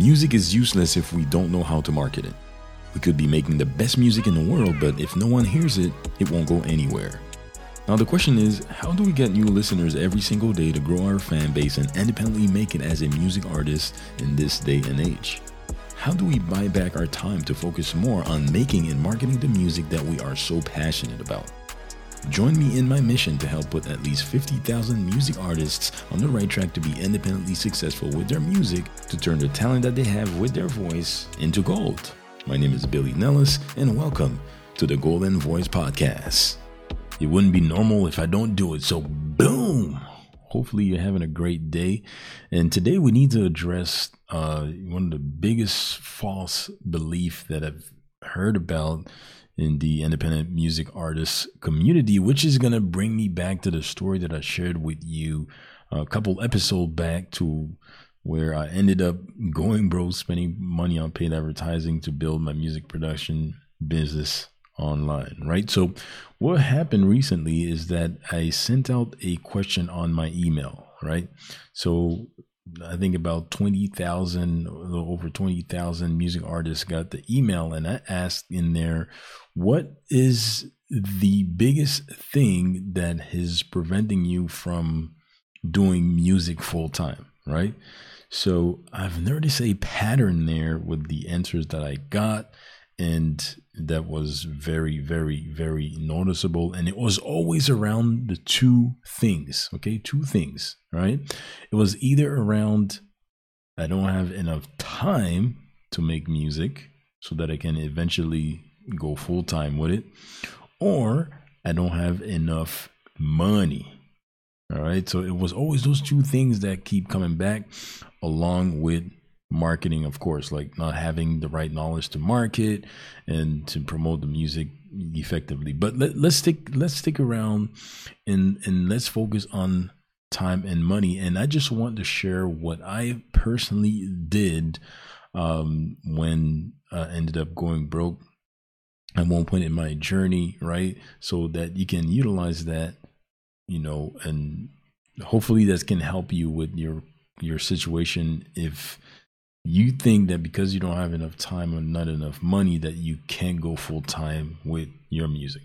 Music is useless if we don't know how to market it. We could be making the best music in the world, but if no one hears it, it won't go anywhere. Now, the question is how do we get new listeners every single day to grow our fan base and independently make it as a music artist in this day and age? How do we buy back our time to focus more on making and marketing the music that we are so passionate about? Join me in my mission to help put at least 50,000 music artists on the right track to be independently successful with their music to turn the talent that they have with their voice into gold. My name is Billy Nellis, and welcome to the Golden Voice Podcast. It wouldn't be normal if I don't do it, so boom! Hopefully, you're having a great day. And today, we need to address uh, one of the biggest false belief that I've heard about in the independent music artist community, which is going to bring me back to the story that I shared with you a couple episodes back to where I ended up going broke, spending money on paid advertising to build my music production business online, right? So, what happened recently is that I sent out a question on my email, right? So, I think about 20,000, over 20,000 music artists got the email, and I asked in there, what is the biggest thing that is preventing you from doing music full time, right? So I've noticed a pattern there with the answers that I got, and that was very, very, very noticeable. And it was always around the two things, okay? Two things, right? It was either around I don't have enough time to make music so that I can eventually go full time with it, or I don't have enough money. All right. So it was always those two things that keep coming back, along with marketing, of course, like not having the right knowledge to market and to promote the music effectively. But let, let's stick let's stick around and and let's focus on time and money. And I just want to share what I personally did um, when I ended up going broke at one point in my journey, right? So that you can utilize that, you know, and hopefully that can help you with your your situation if you think that because you don't have enough time or not enough money that you can't go full time with your music.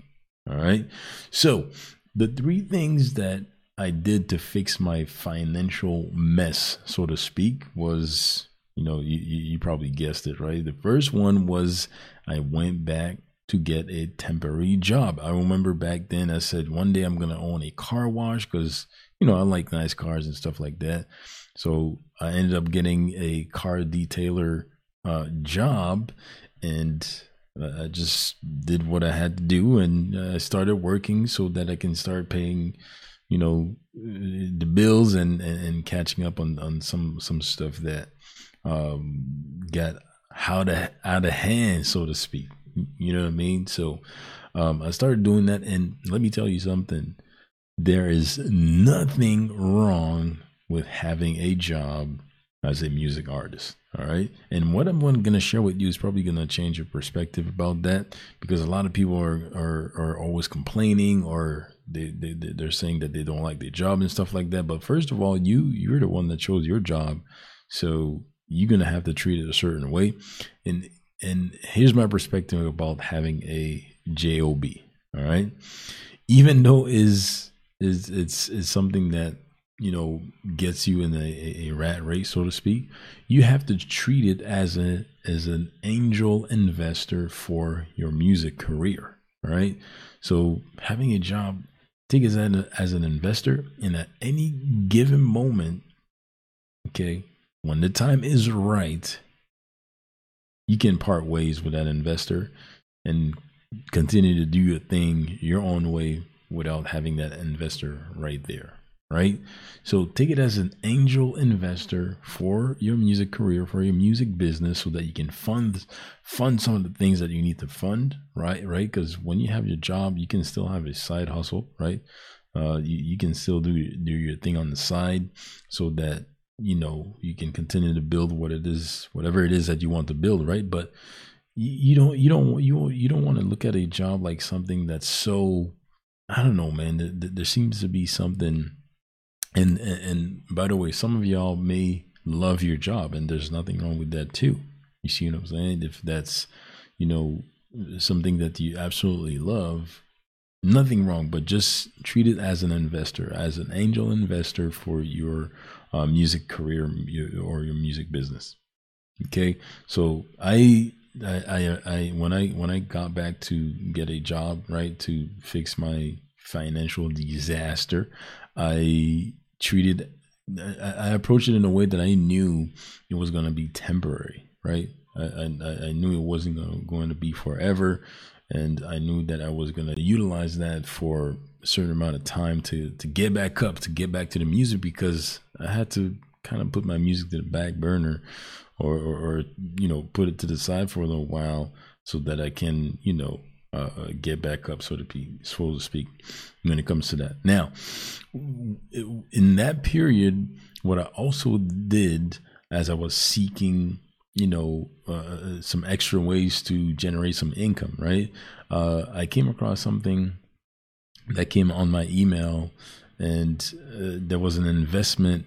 All right. So the three things that I did to fix my financial mess, so to speak, was you know you, you probably guessed it right. The first one was I went back to get a temporary job. I remember back then I said one day I'm gonna own a car wash because you know I like nice cars and stuff like that. So I ended up getting a car detailer uh, job, and uh, I just did what I had to do, and I started working so that I can start paying, you know, the bills and and, and catching up on on some some stuff that um, got out of out of hand, so to speak. You know what I mean? So um, I started doing that, and let me tell you something. There is nothing wrong with having a job as a music artist. All right. And what I'm going to share with you is probably going to change your perspective about that because a lot of people are, are, are always complaining or they, they, they're saying that they don't like their job and stuff like that. But first of all, you, you're the one that chose your job. So you're going to have to treat it a certain way. And and here's my perspective about having a job. All right, even though is is it's is something that you know gets you in a, a rat race, so to speak. You have to treat it as a as an angel investor for your music career. right so having a job, it as an, as an investor, and at any given moment, okay, when the time is right you can part ways with that investor and continue to do your thing your own way without having that investor right there right? So take it as an angel investor for your music career for your music business so that you can fund fund some of the things that you need to fund right right? Because when you have your job you can still have a side hustle right? Uh, you, you can still do do your thing on the side so that you know you can continue to build what it is whatever it is that you want to build right? But you, you don't you don't you you don't want to look at a job like something that's so i don't know man there, there seems to be something and, and and by the way some of y'all may love your job, and there's nothing wrong with that too. You see what I'm saying? If that's, you know, something that you absolutely love, nothing wrong, but just treat it as an investor, as an angel investor for your uh, music career or your music business. Okay, so I, I, I, I, when I when I got back to get a job, right, to fix my financial disaster, I treated, I, I approached it in a way that I knew it was going to be temporary, right. I, I, I knew it wasn't to going to be forever and I knew that I was going to utilize that for a certain amount of time to to get back up, to get back to the music because I had to kind of put my music to the back burner, or or, or you know put it to the side for a little while so that I can you know uh, uh get back up, so to speak, so to speak, when it comes to that. Now, in that period, what I also did as I was seeking you know uh, uh, some extra ways to generate some income right uh, i came across something that came on my email and uh, there was an investment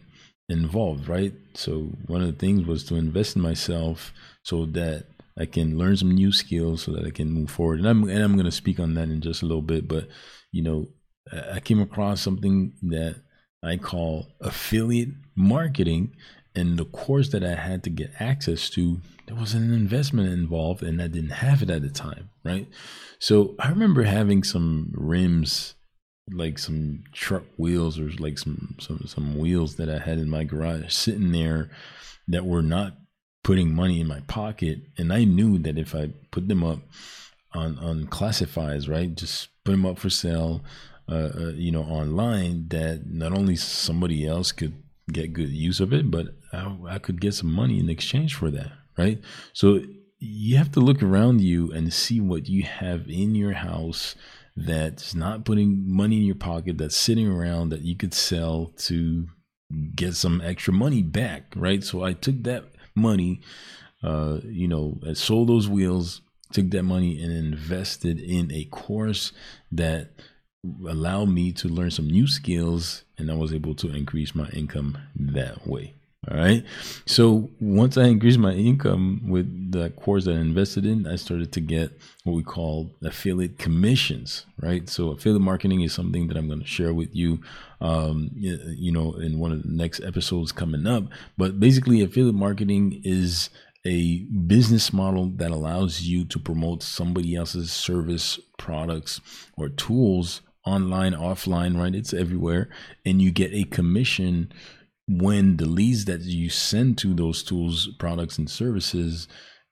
involved right so one of the things was to invest in myself so that i can learn some new skills so that i can move forward and i'm and i'm going to speak on that in just a little bit but you know i came across something that i call affiliate marketing and the course that I had to get access to, there was an investment involved, and I didn't have it at the time, right? So I remember having some rims, like some truck wheels or like some some some wheels that I had in my garage sitting there that were not putting money in my pocket, and I knew that if I put them up on on classifieds, right, just put them up for sale, uh, uh, you know, online, that not only somebody else could get good use of it, but I, I could get some money in exchange for that, right? So you have to look around you and see what you have in your house that's not putting money in your pocket, that's sitting around that you could sell to get some extra money back, right? So I took that money, uh, you know, I sold those wheels, took that money and invested in a course that allowed me to learn some new skills and I was able to increase my income that way. All right. So once I increased my income with the course that I invested in, I started to get what we call affiliate commissions. Right. So affiliate marketing is something that I'm going to share with you, um, you know, in one of the next episodes coming up. But basically, affiliate marketing is a business model that allows you to promote somebody else's service, products, or tools online, offline, right? It's everywhere. And you get a commission when the leads that you send to those tools, products, and services,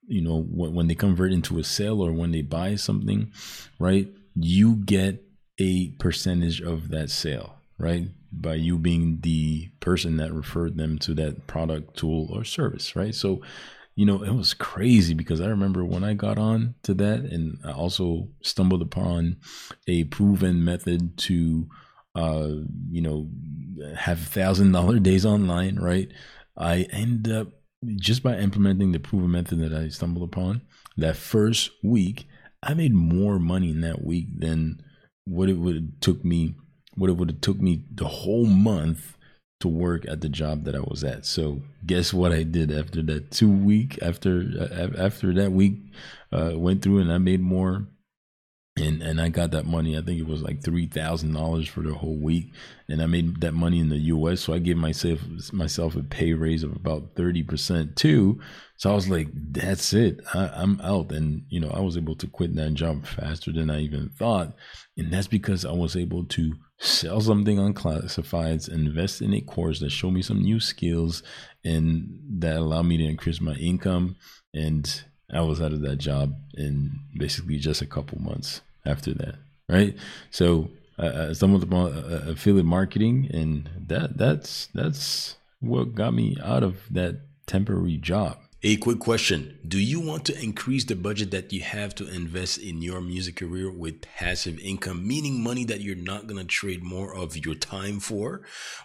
you know, when, when they convert into a sale or when they buy something, right? You get a percentage of that sale, right? By you being the person that referred them to that product, tool, or service, right? So you know, it was crazy because I remember when I got on to that and I also stumbled upon a proven method to, uh, you know, have thousand dollar days online, right? I end up just by implementing the proven method that I stumbled upon that first week, I made more money in that week than what it would have took me, what it would have took me the whole month to work at the job that I was at. So guess what I did after that two week after after that week uh, went through and I made more and and I got that money. I think it was like three thousand dollars for the whole week, and I made that money in the U.S. So I gave myself myself a pay raise of about thirty percent too. So I was like, "That's it, I, I'm out." And you know, I was able to quit that job faster than I even thought, and that's because I was able to sell something on classifieds, invest in a course that showed me some new skills, and that allowed me to increase my income. And I was out of that job in basically just a couple months after that, right? So uh, I stumbled upon affiliate marketing, and that that's that's what got me out of that temporary job, A quick question Do you want to increase the budget that you have to invest in your music career with passive income, meaning money that you're not going to trade more of your time for?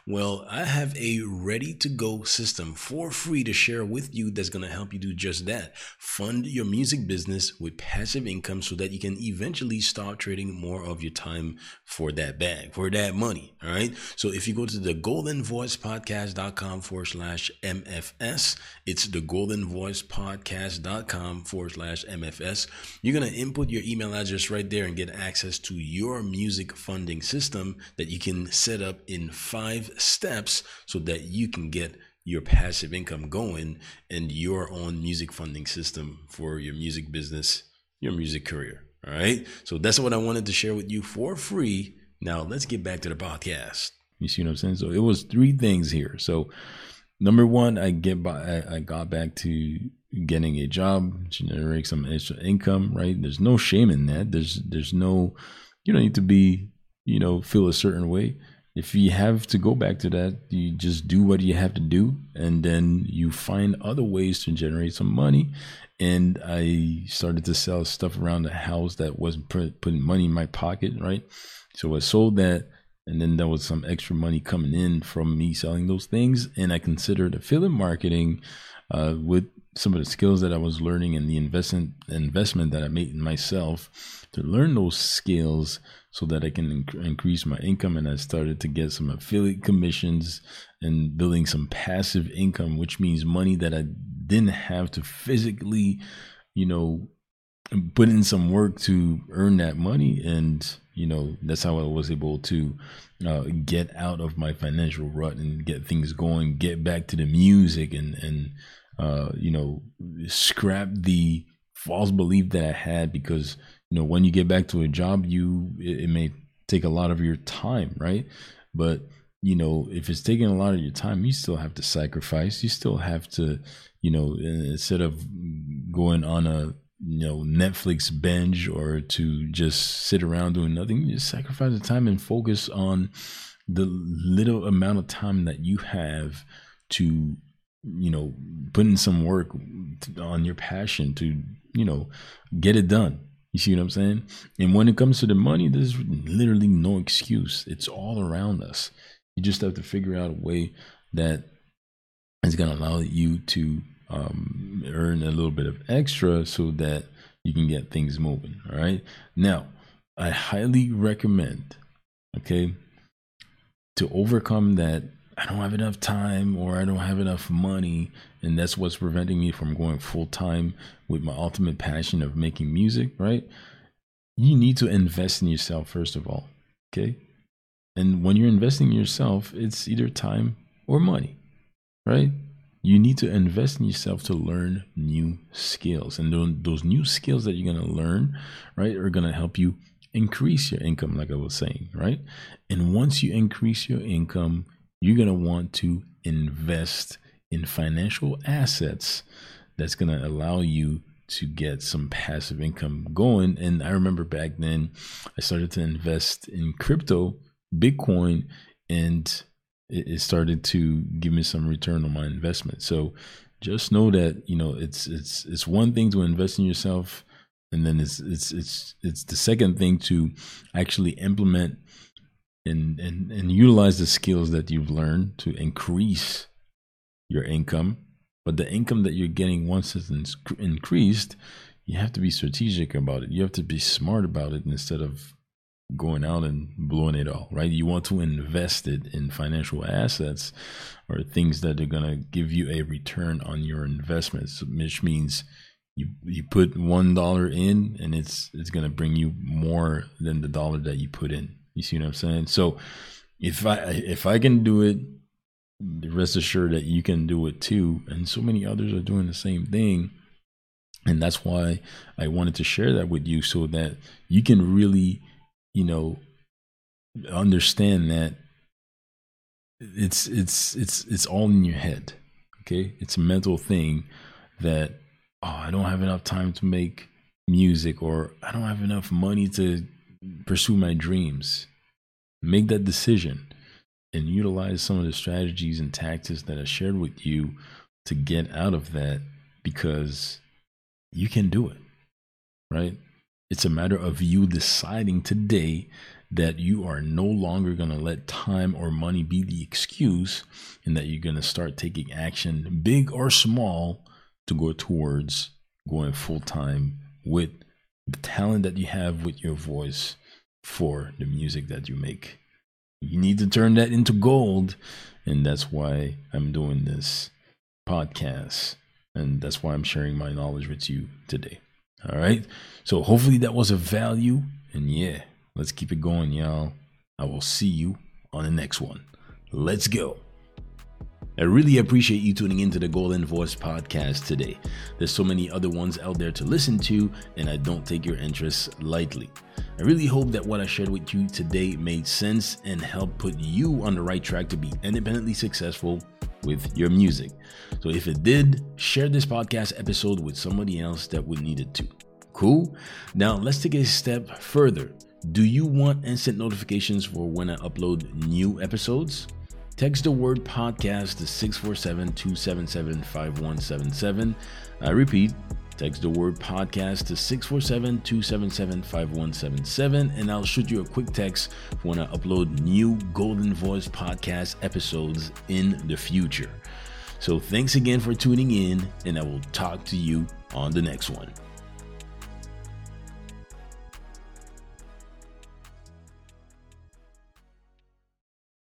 Well, I have a ready to go system for free to share with you that's going to help you do just that. Fund your music business with passive income so that you can eventually start trading more of your time for that bag, for that money. All right. So if you go to the goldenvoicepodcast.com forward slash MFS, it's the golden voicepodcast.com forward slash MFS. You're going to input your email address right there and get access to your music funding system that you can set up in five steps so that you can get your passive income going and your own music funding system for your music business, your music career. All right. So that's what I wanted to share with you for free. Now let's get back to the podcast. You see what I'm saying? So it was three things here. So number one, I get by, I, I got back to getting a job, generate some extra income, right? There's no shame in that. There's, there's no, you don't need to be, you know, feel a certain way. If you have to go back to that, you just do what you have to do, and then you find other ways to generate some money. And I started to sell stuff around the house that wasn't putting money in my pocket, right? So I sold that and then there was some extra money coming in from me selling those things. And i considered affiliate marketing uh, with some of the skills that i was learning and the investment investment that i made in myself to learn those skills so that i can inc- increase my income. And i started to get some affiliate commissions and building some passive income which means money that i didn't have to physically you know put in some work to earn that money. And you know that's how i was able to uh, get out of my financial rut and get things going get back to the music and and uh, you know scrap the false belief that i had because you know when you get back to a job you it, it may take a lot of your time right? But you know if it's taking a lot of your time you still have to sacrifice. You still have to you know instead of going on a you know Netflix binge or to just sit around doing nothing. You just sacrifice the time and focus on the little amount of time that you have to you know put in some work on your passion to you know get it done. You see what i'm saying? And when it comes to the money there's literally no excuse. It's all around us. You just have to figure out a way that is going to allow you to um, earn a little bit of extra so that you can get things moving. All right. Now, I highly recommend, okay, to overcome that. I don't have enough time or I don't have enough money, and that's what's preventing me from going full time with my ultimate passion of making music, right? You need to invest in yourself, first of all, okay? And when you're investing in yourself, it's either time or money, right? You need to invest in yourself to learn new skills. And those new skills that you're going to learn right are going to help you increase your income like i was saying right? And once you increase your income you're going to want to invest in financial assets that's going to allow you to get some passive income going. And i remember back then i started to invest in crypto bitcoin and it, it started to give me some return on my investment. So just know that you know it's it's it's one thing to invest in yourself, and then it's it's it's it's the second thing to actually implement and and and utilize the skills that you've learned to increase your income. But the income that you're getting once it's increased, you have to be strategic about it. You have to be smart about it instead of going out and blowing it all, right? You want to invest it in financial assets or things that are going to give you a return on your investments, which means you you put one dollar in and it's it's going to bring you more than the dollar that you put in. You see what I'm saying? So if I if I can do it, rest assured that you can do it too. And so many others are doing the same thing. And that's why I wanted to share that with you so that you can really you know, understand that it's it's it's it's all in your head. Okay, it's a mental thing that oh, I don't have enough time to make music, or I don't have enough money to pursue my dreams. Make that decision and utilize some of the strategies and tactics that I shared with you to get out of that because you can do it, right? It's a matter of you deciding today that you are no longer going to let time or money be the excuse and that you're going to start taking action, big or small, to go towards going full time with the talent that you have with your voice for the music that you make. You need to turn that into gold. And that's why I'm doing this podcast. And that's why I'm sharing my knowledge with you today. All right. So hopefully that was of value. And yeah, let's keep it going, y'all. I will see you on the next one. Let's go. I really appreciate you tuning into the Golden Voice podcast today. There's so many other ones out there to listen to, and I don't take your interests lightly. I really hope that what I shared with you today made sense and helped put you on the right track to be independently successful with your music. So if it did, share this podcast episode with somebody else that would need it too. Cool? Now let's take a step further. Do you want instant notifications for when I upload new episodes? Text the word podcast to 647 277 5177. I repeat, text the word podcast to 647 277 5177, and I'll shoot you a quick text when I upload new Golden Voice podcast episodes in the future. So thanks again for tuning in, and I will talk to you on the next one.